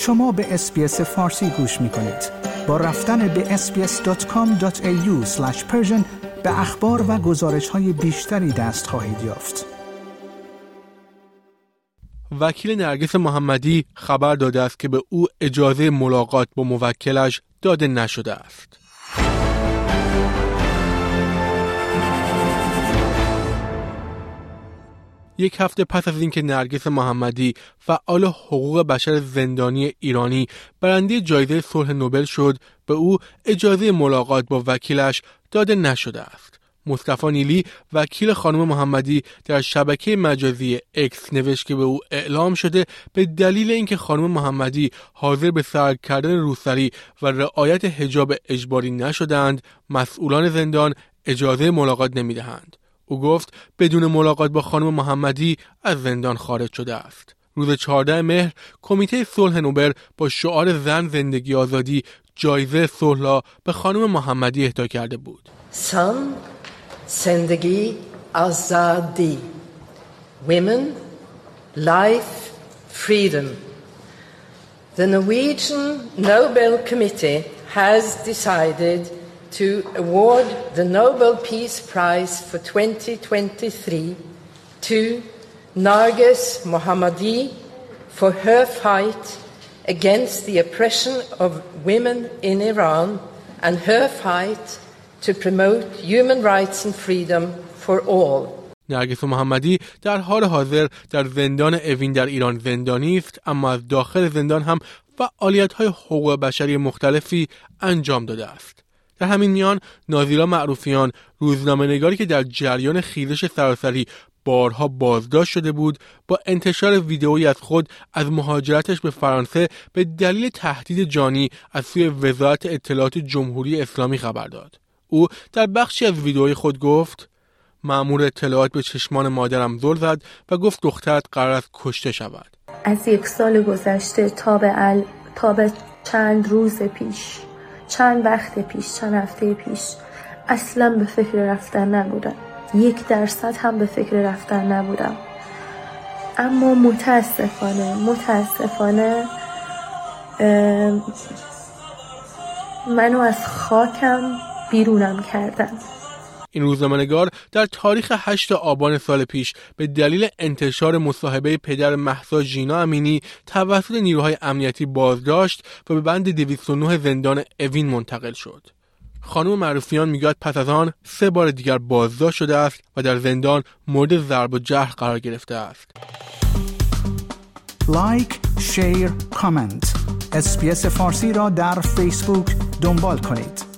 شما به اسپیس فارسی گوش می کنید. با رفتن به sbs.com.au به اخبار و گزارش های بیشتری دست خواهید یافت. وکیل نرگس محمدی خبر داده است که به او اجازه ملاقات با موکلش داده نشده است. یک هفته پس از اینکه نرگس محمدی فعال حقوق بشر زندانی ایرانی برنده جایزه صلح نوبل شد به او اجازه ملاقات با وکیلش داده نشده است. مصطفی نیلی وکیل خانم محمدی در شبکه مجازی اکس نوشت که به او اعلام شده به دلیل اینکه خانم محمدی حاضر به سرک کردن روسری و رعایت حجاب اجباری نشدند مسئولان زندان اجازه ملاقات نمی‌دهند. او گفت بدون ملاقات با خانم محمدی از زندان خارج شده است. روز 14 مهر کمیته صلح نوبل با شعار زن زندگی آزادی جایزه صلح به خانم محمدی اهدا کرده بود. زن زندگی آزادی Women, life, freedom. The Norwegian Nobel Committee has decided to award the Nobel Peace Prize for 2023 to Narges Mohammadi for her fight against the oppression of women in Iran and her fight to promote human rights and freedom for all. نرگس محمدی در حال حاضر در زندان اوین در ایران زندانی است اما از داخل زندان هم فعالیت های حقوق بشری مختلفی انجام داده است. در همین میان نازیرا معروفیان روزنامه نگاری که در جریان خیزش سراسری بارها بازداشت شده بود با انتشار ویدئویی از خود از مهاجرتش به فرانسه به دلیل تهدید جانی از سوی وزارت اطلاعات جمهوری اسلامی خبر داد. او در بخشی از ویدئوی خود گفت معمور اطلاعات به چشمان مادرم زل زد و گفت دخترت قرار است کشته شود. از یک سال گذشته تا به, تا به چند روز پیش. چند وقت پیش چند هفته پیش اصلا به فکر رفتن نبودم. یک درصد هم به فکر رفتن نبودم. اما متاسفانه متاسفانه منو از خاکم بیرونم کردن. این روزنامه‌نگار در تاریخ 8 آبان سال پیش به دلیل انتشار مصاحبه پدر مهسا ژینا امینی توسط نیروهای امنیتی بازداشت و به بند 209 زندان اوین منتقل شد. خانم معروفیان می‌گوید پس از آن سه بار دیگر بازداشت شده است و در زندان مورد ضرب و جرح قرار گرفته است. like، share، comment. اسپیس فارسی را در فیسبوک دنبال کنید.